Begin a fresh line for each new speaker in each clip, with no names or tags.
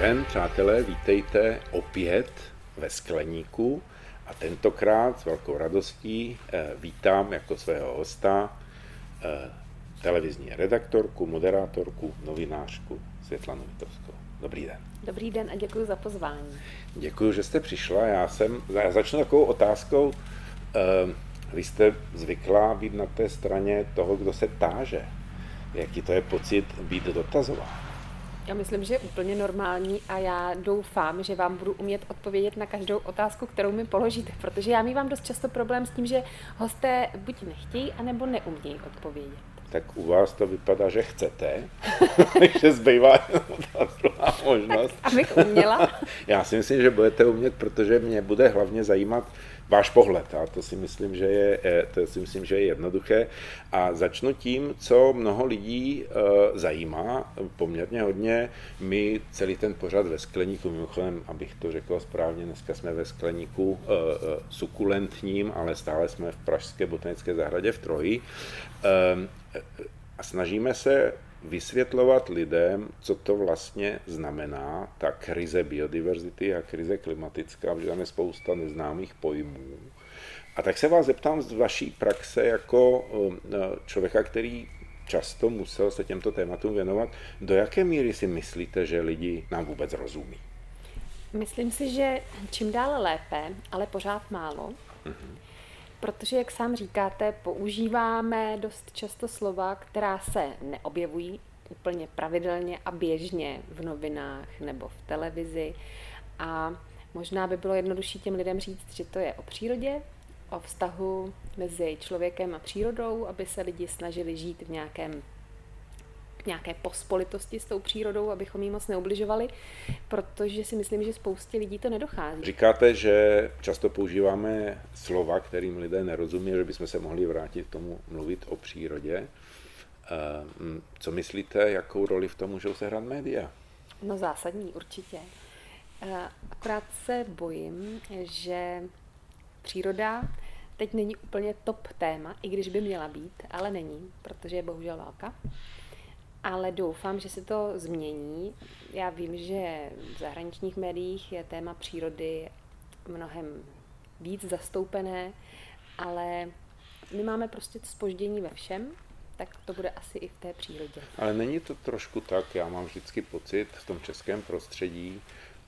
den, přátelé, vítejte opět ve Skleníku a tentokrát s velkou radostí eh, vítám jako svého hosta eh, televizní redaktorku, moderátorku, novinářku Světlanu Vitovskou. Dobrý den.
Dobrý den a děkuji za pozvání.
Děkuji, že jste přišla. Já, jsem, já začnu takovou otázkou. Eh, vy jste zvyklá být na té straně toho, kdo se táže. Jaký to je pocit být dotazován?
Já myslím, že je úplně normální a já doufám, že vám budu umět odpovědět na každou otázku, kterou mi položíte, protože já mívám dost často problém s tím, že hosté buď nechtějí, anebo neumějí odpovědět.
Tak u vás to vypadá, že chcete, takže zbývá ta druhá možnost.
Tak, abych uměla?
Já si myslím, že budete umět, protože mě bude hlavně zajímat váš pohled. A to si myslím, že je, eh, to si myslím, že je jednoduché. A začnu tím, co mnoho lidí uh, zajímá poměrně hodně. My celý ten pořad ve skleníku, mimochodem, abych to řekl správně, dneska jsme ve skleníku uh, sukulentním, ale stále jsme v Pražské botanické zahradě v Troji. Uh, a snažíme se vysvětlovat lidem, co to vlastně znamená, ta krize biodiverzity a krize klimatická, protože tam je spousta neznámých pojmů. A tak se vás zeptám z vaší praxe jako eh, člověka, který často musel se těmto tématům věnovat, do jaké míry si myslíte, že lidi nám vůbec rozumí?
Myslím si, že čím dále lépe, ale pořád málo. Mm-hmm. Protože, jak sám říkáte, používáme dost často slova, která se neobjevují úplně pravidelně a běžně v novinách nebo v televizi. A možná by bylo jednodušší těm lidem říct, že to je o přírodě, o vztahu mezi člověkem a přírodou, aby se lidi snažili žít v nějakém nějaké pospolitosti s tou přírodou, abychom jí moc neubližovali, protože si myslím, že spoustě lidí to nedochází.
Říkáte, že často používáme slova, kterým lidé nerozumí, že bychom se mohli vrátit k tomu mluvit o přírodě. Eh, co myslíte, jakou roli v tom můžou sehrát média?
No zásadní, určitě. Eh, akorát se bojím, že příroda teď není úplně top téma, i když by měla být, ale není, protože je bohužel válka ale doufám, že se to změní. Já vím, že v zahraničních médiích je téma přírody mnohem víc zastoupené, ale my máme prostě spoždění ve všem, tak to bude asi i v té přírodě.
Ale není to trošku tak, já mám vždycky pocit v tom českém prostředí,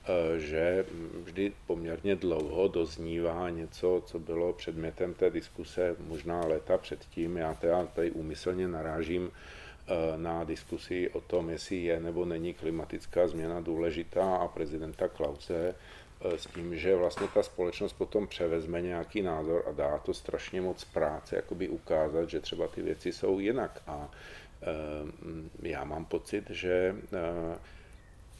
eh, že vždy poměrně dlouho doznívá něco, co bylo předmětem té diskuse možná léta předtím. Já teda tady úmyslně narážím na diskusi o tom, jestli je nebo není klimatická změna důležitá a prezidenta Klause eh, s tím, že vlastně ta společnost potom převezme nějaký názor a dá to strašně moc práce, jakoby ukázat, že třeba ty věci jsou jinak. A eh, já mám pocit, že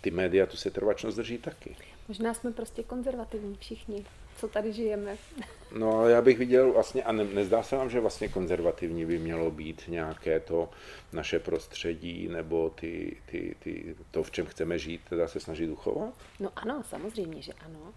ty média tu setrvačnost drží taky.
Možná jsme prostě konzervativní všichni co tady žijeme.
No ale já bych viděl vlastně, a ne, nezdá se vám, že vlastně konzervativní by mělo být nějaké to naše prostředí, nebo ty, ty, ty, to, v čem chceme žít, teda se snažit uchovat?
No ano, samozřejmě, že ano.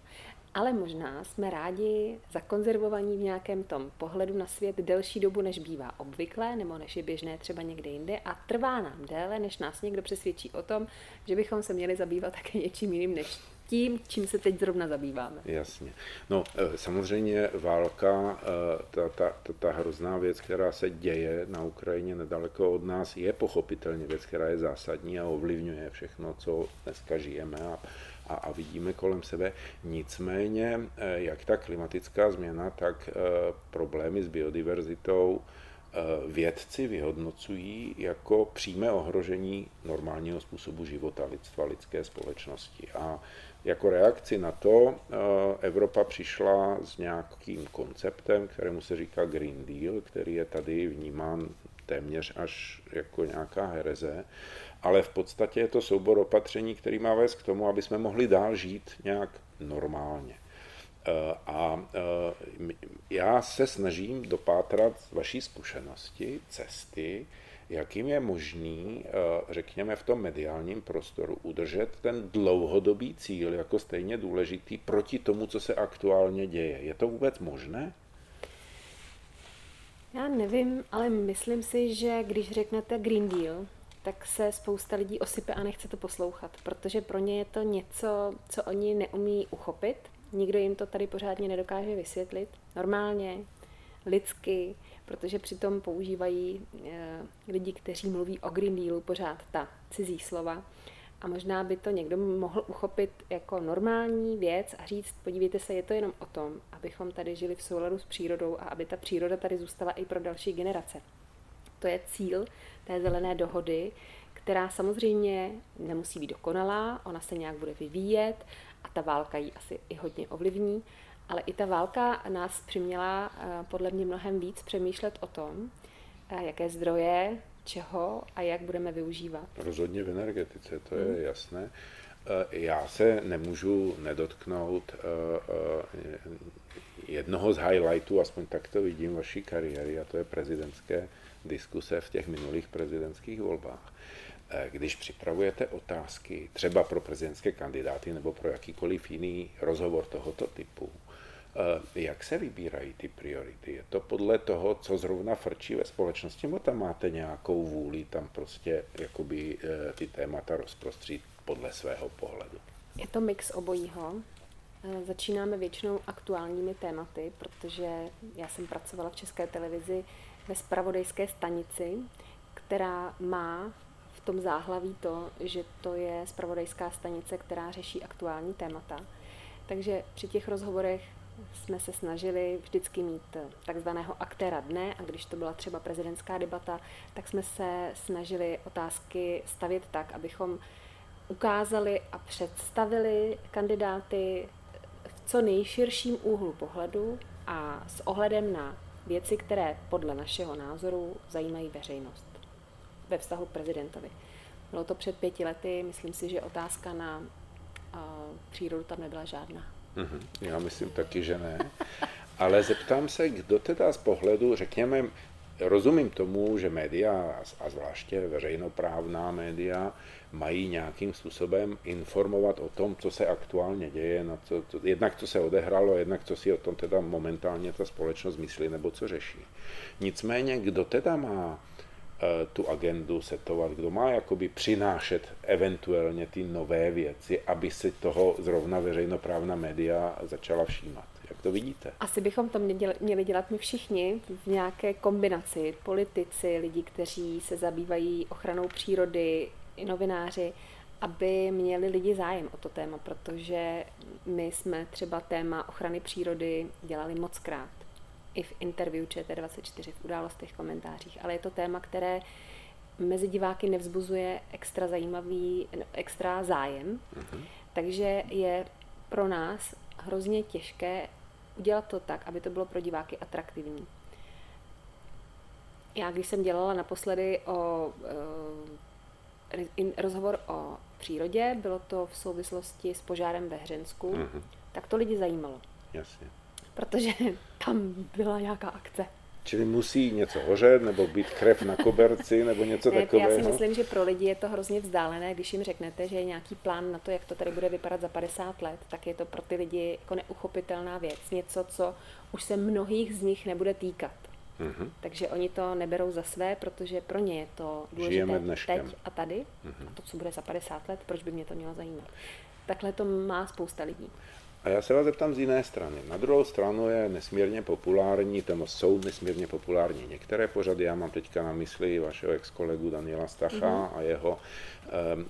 Ale možná jsme rádi zakonzervovaní v nějakém tom pohledu na svět delší dobu, než bývá obvyklé, nebo než je běžné třeba někde jinde a trvá nám déle, než nás někdo přesvědčí o tom, že bychom se měli zabývat také něčím jiným než tím, čím se teď zrovna zabýváme.
Jasně. No eh, samozřejmě válka, eh, ta, ta, ta, ta hrozná věc, která se děje na Ukrajině nedaleko od nás, je pochopitelně věc, která je zásadní a ovlivňuje všechno, co dneska žijeme a, a, a vidíme kolem sebe. Nicméně, eh, jak ta klimatická změna, tak problémy s biodiverzitou vědci vyhodnocují jako přímé ohrožení normálního způsobu života lidstva, lidské společnosti. A jako reakci na to eh, Evropa přišla s nějakým konceptem, kterému se říká Green Deal, který je tady vnímán téměř až jako nějaká hereze, ale v podstatě je to soubor opatření, který má vést k tomu, aby jsme mohli dál žít nějak normálně. Eh, a eh, já se snažím dopátrat vaší zkušenosti, cesty, jakým je možný, eh, řekněme, v tom mediálním prostoru udržet ten dlouhodobý cíl jako stejně důležitý proti tomu, co se aktuálně děje. Je to vůbec možné?
Já nevím, ale myslím si, že když řeknete Green Deal, tak se spousta lidí osype a nechce to poslouchat, protože pro ně je to něco, co oni neumí uchopit. Nikdo jim to tady pořádně nedokáže vysvětlit. Normálně, lidsky, protože přitom používají e, lidi, kteří mluví o Green Dealu pořád ta cizí slova. A možná by to někdo mohl uchopit jako normální věc a říct, podívejte se, je to jenom o tom, abychom tady žili v souladu s přírodou a aby ta příroda tady zůstala i pro další generace. To je cíl té zelené dohody, která samozřejmě nemusí být dokonalá, ona se nějak bude vyvíjet a ta válka ji asi i hodně ovlivní, ale i ta válka nás přiměla eh, podle mě mnohem víc přemýšlet o tom, eh, jaké zdroje, čeho a jak budeme využívat.
Rozhodně v energetice, to je hmm. jasné. Eh, já se nemůžu nedotknout jednoho z highlightů, aspoň tak to vidím, vaší kariéry, a to je prezidentské diskuse v těch minulých prezidentských volbách. Když připravujete otázky třeba pro prezidentské kandidáty nebo pro jakýkoliv jiný rozhovor tohoto typu, jak se vybírají ty priority? Je to podle toho, co zrovna frčí ve společnosti, nebo tam máte nějakou vůli tam prostě jakoby eh, ty témata rozprostřít podle svého pohledu?
Je to mix obojího. Začínáme většinou aktuálními tématy, protože já jsem pracovala v České televizi ve spravodajské stanici, která má v tom záhlaví to, že to je spravodajská stanice, která řeší aktuální témata. Takže při těch rozhovorech jsme se snažili vždycky mít takzvaného aktéra dne a když to byla třeba prezidentská debata, tak jsme se snažili otázky stavět tak, abychom ukázali a představili kandidáty v co nejširším úhlu pohledu a s ohledem na věci, které podle našeho názoru zajímají veřejnost ve vztahu k prezidentovi. Bylo to před pěti lety, myslím si, že otázka na uh, přírodu tam nebyla žádná.
Mm-hmm. Já myslím taky, že ne. Ale zeptám se, kdo teda z pohledu, řekněme, rozumím tomu, že média, a zvláště veřejnoprávná média, mají nějakým způsobem informovat o tom, co se aktuálně děje, na co, to, jednak co se odehrálo, jednak co si o tom teda momentálně ta společnost myslí nebo co řeší. Nicméně, kdo teda má tu agendu setovat, kdo má jakoby přinášet eventuálně ty nové věci, aby si toho zrovna veřejnoprávna média začala všímat. Jak to vidíte?
Asi bychom to měli dělat my všichni v nějaké kombinaci. Politici, lidi, kteří se zabývají ochranou přírody, i novináři, aby měli lidi zájem o to téma, protože my jsme třeba téma ochrany přírody dělali moc krát. I v interview ČT24, v událostech, komentářích. Ale je to téma, které mezi diváky nevzbuzuje extra zajímavý, extra zájem. Uh-huh. Takže je pro nás hrozně těžké udělat to tak, aby to bylo pro diváky atraktivní. Já, když jsem dělala naposledy o rozhovor o přírodě, bylo to v souvislosti s požárem ve Hřensku, mm-hmm. tak to lidi zajímalo.
Jasně.
Protože tam byla nějaká akce.
Čili musí něco hořet, nebo být krev na koberci, nebo něco ne, takového?
Já si myslím, že pro lidi je to hrozně vzdálené, když jim řeknete, že je nějaký plán na to, jak to tady bude vypadat za 50 let, tak je to pro ty lidi jako neuchopitelná věc. Něco, co už se mnohých z nich nebude týkat. Mm-hmm. Takže oni to neberou za své, protože pro ně je to důležité teď a tady. Mm-hmm. A to, co bude za 50 let, proč by mě to mělo zajímat. Takhle to má spousta lidí.
A já se vás zeptám z jiné strany. Na druhou stranu je nesmírně populární, tam jsou nesmírně populární některé pořady. Já mám teďka na mysli vašeho ex-kolegu Daniela Stacha mm-hmm. a jeho um, uh,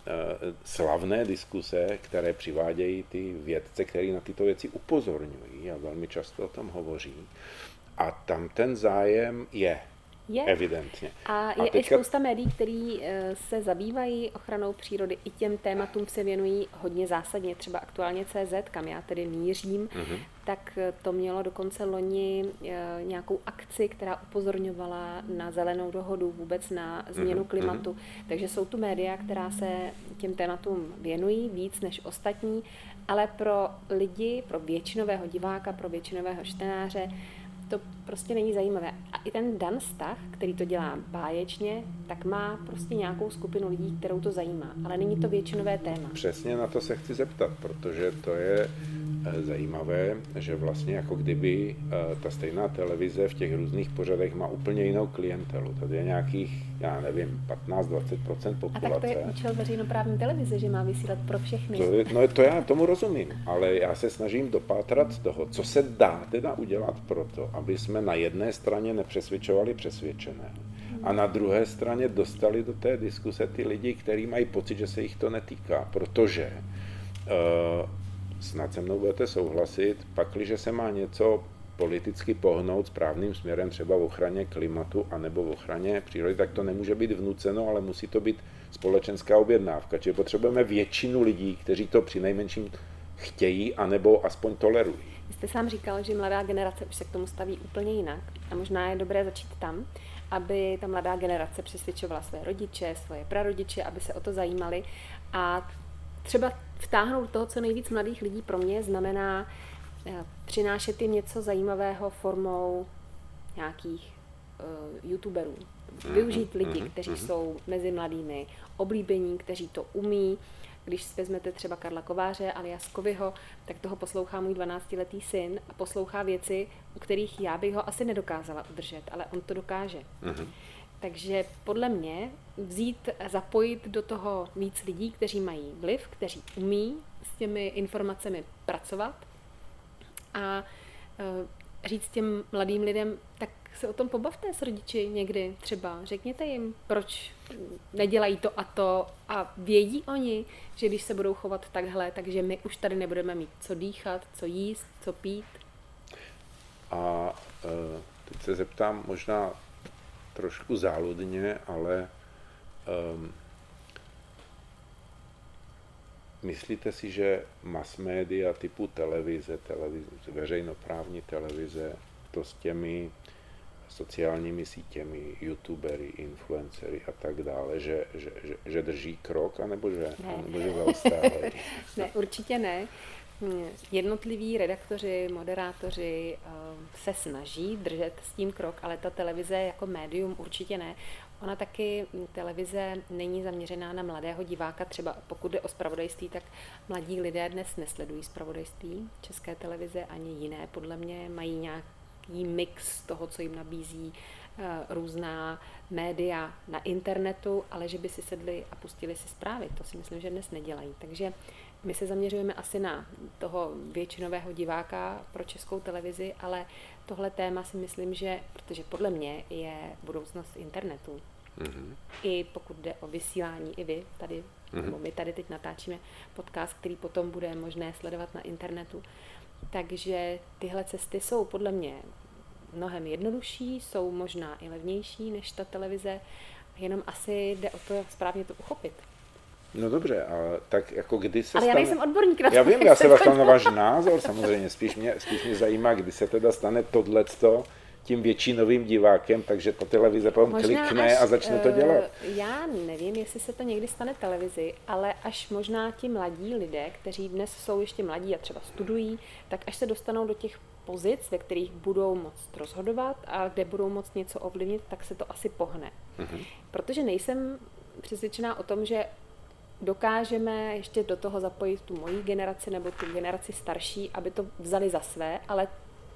slavné diskuse, které přivádějí ty vědce, které na tyto věci upozorňují a velmi často o tom hovoří. A tam ten zájem je. Je. Evidentně.
A je a teďka... i spousta médií, které eh, se zabývají ochranou přírody, i těm tématům se věnují hodně zásadně, třeba aktuálně CZ, kam já tedy mířím, mm-hmm. tak eh, to mělo dokonce loni eh, nějakou akci, která upozorňovala na zelenou dohodu, vůbec na změnu mm-hmm. klimatu. Takže jsou tu média, která se těm tématům věnují víc než ostatní, ale pro lidi, pro většinového diváka, pro většinového čtenáře, to prostě není zajímavé. A i ten Dan Stach, který to dělá báječně, tak má prostě nějakou skupinu lidí, kterou to zajímá. Ale není to většinové téma.
Přesně na to se chci zeptat, protože to je zajímavé, že vlastně jako kdyby eh, ta stejná televize v těch různých pořadech má úplně jinou klientelu. Tady je nějakých, já nevím, 15-20% populace. A tak
to je účel veřejnoprávní televize, že má vysílat pro všechny.
To, je, no to já tomu rozumím, ale já se snažím dopátrat toho, co se dá teda udělat pro to, aby jsme na jedné straně nepřesvědčovali přesvědčené a na druhé straně dostali do té diskuse ty lidi, kteří mají pocit, že se jich to netýká, protože uh, snad se mnou budete souhlasit, pakliže se má něco politicky pohnout správným směrem třeba v ochraně klimatu anebo v ochraně přírody, tak to nemůže být vnuceno, ale musí to být společenská objednávka. Čili potřebujeme většinu lidí, kteří to při nejmenším chtějí anebo aspoň tolerují.
Vy jste sám říkal, že mladá generace už se k tomu staví úplně jinak a možná je dobré začít tam, aby ta mladá generace přesvědčovala své rodiče, svoje prarodiče, aby se o to zajímali a třeba vtáhnout toho, co nejvíc mladých lidí pro mě znamená eh, přinášet jim něco zajímavého formou nějakých uh, youtuberů. Mhm, Využít lidi, mhm, kteří mhm. jsou mezi mladými, oblíbení, kteří to umí, když vezmete třeba Karla Kováře alias Kovyho, tak toho poslouchá můj 12-letý syn a poslouchá věci, u kterých já bych ho asi nedokázala udržet, ale on to dokáže. Mm-hmm. Takže podle mě vzít, zapojit do toho víc lidí, kteří mají vliv, kteří umí s těmi informacemi pracovat a e, říct těm mladým lidem, tak se o tom pobavte s rodiči někdy třeba. Řekněte jim, proč nedělají to a to a vědí oni, že když se budou chovat takhle, takže my už tady nebudeme mít co dýchat, co jíst, co pít.
A uh, teď se zeptám možná trošku záludně, ale um, myslíte si, že mass media typu televize, televize, veřejnoprávní televize, to s těmi sociálními sítěmi, youtubery, influencery a tak dále, že, že, že, že drží krok, anebo že, ne. anebo že zaostávají?
ne, určitě ne. Jednotliví redaktoři, moderátoři eh, se snaží držet s tím krok, ale ta televize jako médium určitě ne. Ona taky, televize není zaměřená na mladého diváka, třeba pokud jde o spravodajství, tak mladí lidé dnes nesledují spravodajství České televize ani jiné, podle mě mají nějak nějaký mix toho, co jim nabízí eh, různá média na internetu, ale že by si sedli a pustili si zprávy. To si myslím, že dnes nedělají. Takže my se zaměřujeme asi na toho většinového diváka pro českou televizi, ale tohle téma si myslím, že, protože podle mě je budoucnost internetu. Mm-hmm. I pokud jde o vysílání, i vy tady, mm-hmm. nebo my tady teď natáčíme podcast, který potom bude možné sledovat na internetu. Takže tyhle cesty jsou podle mě mnohem jednodušší, jsou možná i levnější než ta televize, jenom asi jde o to správně to uchopit.
No dobře, ale tak jako kdy se
Ale stane... já nejsem odborník na
to. Já vím, já se vás na váš názor samozřejmě, spíš mě, spíš mě zajímá, kdy se teda stane tohleto, tím většinovým divákem, takže ta televize potom možná klikne až, a začne to dělat.
Eh, já nevím, jestli se to někdy stane televizi, ale až možná ti mladí lidé, kteří dnes jsou ještě mladí a třeba studují, tak až se dostanou do těch pozic, ve kterých budou moct rozhodovat a kde budou moct něco ovlivnit, tak se to asi pohne. Mm-hmm. Protože nejsem přesvědčená o tom, že dokážeme ještě do toho zapojit tu moji generaci nebo tu generaci starší, aby to vzali za své, ale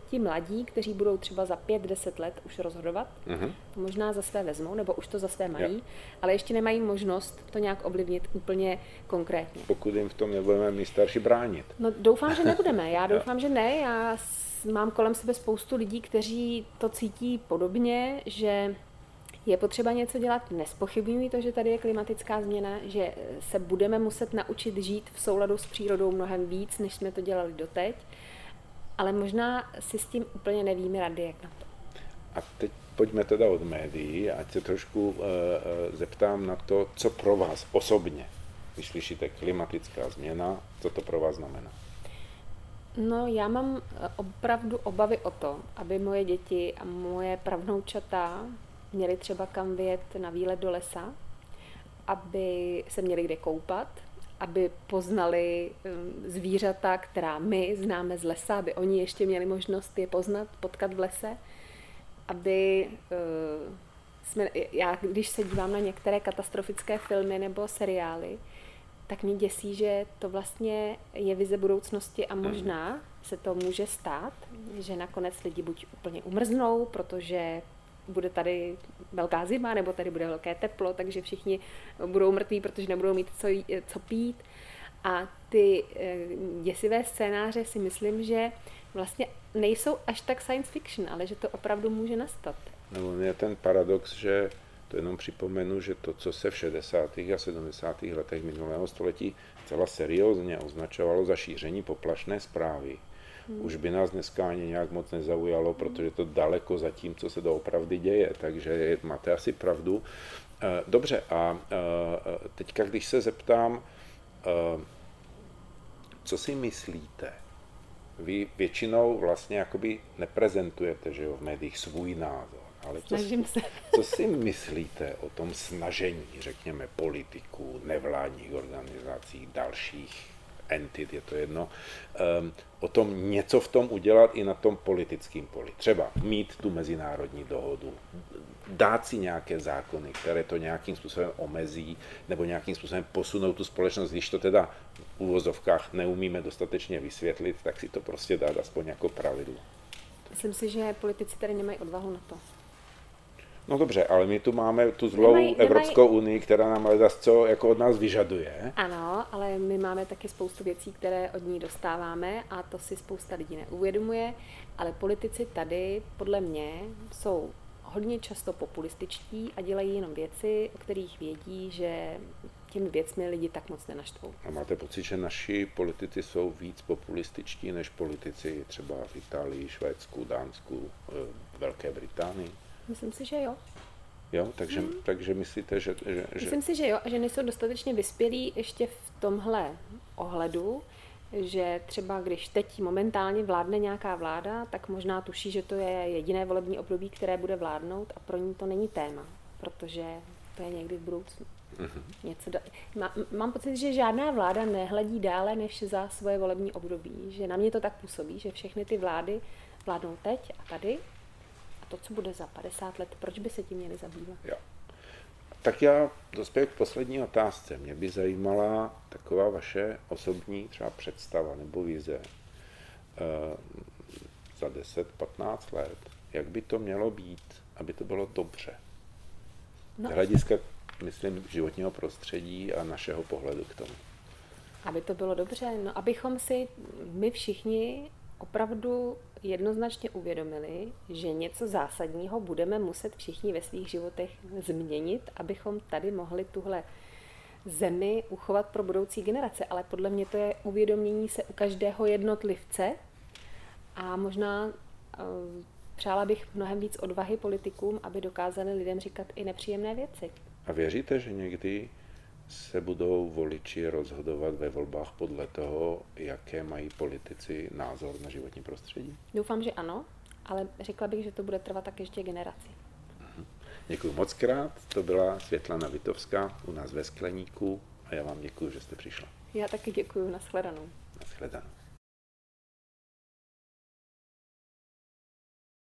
ti mladí, kteří budou třeba za pět, deset let už rozhodovat, uh-huh. to možná za své vezmou, nebo už to za své mají, yeah. ale ještě nemají možnost to nějak ovlivnit úplně konkrétně.
Pokud jim v tom nebudeme my starší bránit.
No doufám, že nebudeme. Já doufám, že ne. Já mám kolem sebe spoustu lidí, kteří to cítí podobně, že je potřeba něco dělat, nespochybňují to, že tady je klimatická změna, že se budeme muset naučit žít v souladu s přírodou mnohem víc, než jsme to dělali doteď ale možná si s tím úplně nevíme rady, jak na to.
A teď pojďme teda od médií, ať se trošku uh, zeptám na to, co pro vás osobně, když slyšíte klimatická změna, co to pro vás znamená?
No, já mám eh, opravdu obavy o to, aby moje děti a moje pravnoučata měli třeba kam vyjet na výlet do lesa, aby se měli kde koupat, aby poznali um, zvířata, která my známe z lesa, aby oni ještě měli možnost je poznat, potkat v lese, aby uh, jsme, já když se dívám na některé katastrofické filmy nebo seriály, tak mě děsí, že to vlastně je vize budoucnosti a možná se to může stát, že nakonec lidi buď úplně umrznou, protože bude tady velká zima, nebo tady bude velké teplo, takže všichni budou mrtví, protože nebudou mít co, co pít. A ty eh, děsivé scénáře si myslím, že vlastně nejsou až tak science fiction, ale že to opravdu může nastat.
Nebo je ten paradox, že to jenom připomenu, že to, co se v 60. a 70. letech minulého století celá seriózně označovalo za šíření poplašné zprávy, hmm. už by nás dneska ani nějak moc nezaujalo, protože to daleko za tím, co se doopravdy děje. Takže máte asi pravdu. Eh, dobře, a eh, teďka, když se zeptám, eh, co si myslíte? Vy většinou vlastně jakoby neprezentujete že jo, v médiích svůj názor. Ale co,
Snažím se.
co si myslíte o tom snažení, řekněme, politiků, nevládních organizací, dalších entit, je to jedno, um, o tom něco v tom udělat i na tom politickém poli. Třeba mít tu mezinárodní dohodu, dát si nějaké zákony, které to nějakým způsobem omezí, nebo nějakým způsobem posunou tu společnost, když to teda v úvozovkách neumíme dostatečně vysvětlit, tak si to prostě dát aspoň jako pravidlo.
Myslím si, že politici tady nemají odvahu na to.
No dobře, ale my tu máme tu zlou nemají, Evropskou nemají... unii, která nám ale zase co jako od nás vyžaduje.
Ano, ale my máme taky spoustu věcí, které od ní dostáváme a to si spousta lidí neuvědomuje, ale politici tady podle mě jsou hodně často populističtí a dělají jenom věci, o kterých vědí, že těmi věcmi lidi tak moc nenaštvou.
A máte pocit, že naši politici jsou víc populističtí než politici třeba v Itálii, Švédsku, Dánsku, eh, Velké Británii?
Myslím si, že jo.
Jo, takže, hmm. takže myslíte, že, že, že...
Myslím si, že jo, a že nejsou dostatečně vyspělí ještě v tomhle ohledu, že třeba když teď momentálně vládne nějaká vláda, tak možná tuší, že to je jediné volební období, které bude vládnout a pro ní to není téma, protože to je někdy v budoucnu. Mm-hmm. Něco da- Má, mám pocit, že žádná vláda nehledí dále než za svoje volební období, že na mě to tak působí, že všechny ty vlády vládnou teď a tady to, co bude za 50 let, proč by se tím měli zabývat?
Jo. Tak já dospěju k poslední otázce. Mě by zajímala taková vaše osobní třeba představa nebo vize uh, za 10-15 let. Jak by to mělo být, aby to bylo dobře? No. Z hlediska, myslím, životního prostředí a našeho pohledu k tomu.
Aby to bylo dobře, no abychom si my všichni opravdu jednoznačně uvědomili, že něco zásadního budeme muset všichni ve svých životech změnit, abychom tady mohli tuhle zemi uchovat pro budoucí generace. Ale podle mě to je uvědomění se u každého jednotlivce a možná eh, přála bych mnohem víc odvahy politikům, aby dokázali lidem říkat i nepříjemné věci.
A věříte, že někdy se budou voliči rozhodovat ve volbách podle toho, jaké mají politici názor na životní prostředí?
Doufám, že ano, ale řekla bych, že to bude trvat tak ještě generaci.
Mhm. Děkuji moc krát. To byla Světlana Vitovská u nás ve Skleníku a já vám děkuji, že jste přišla.
Já taky děkuji. Nashledanou.
Nashledanou.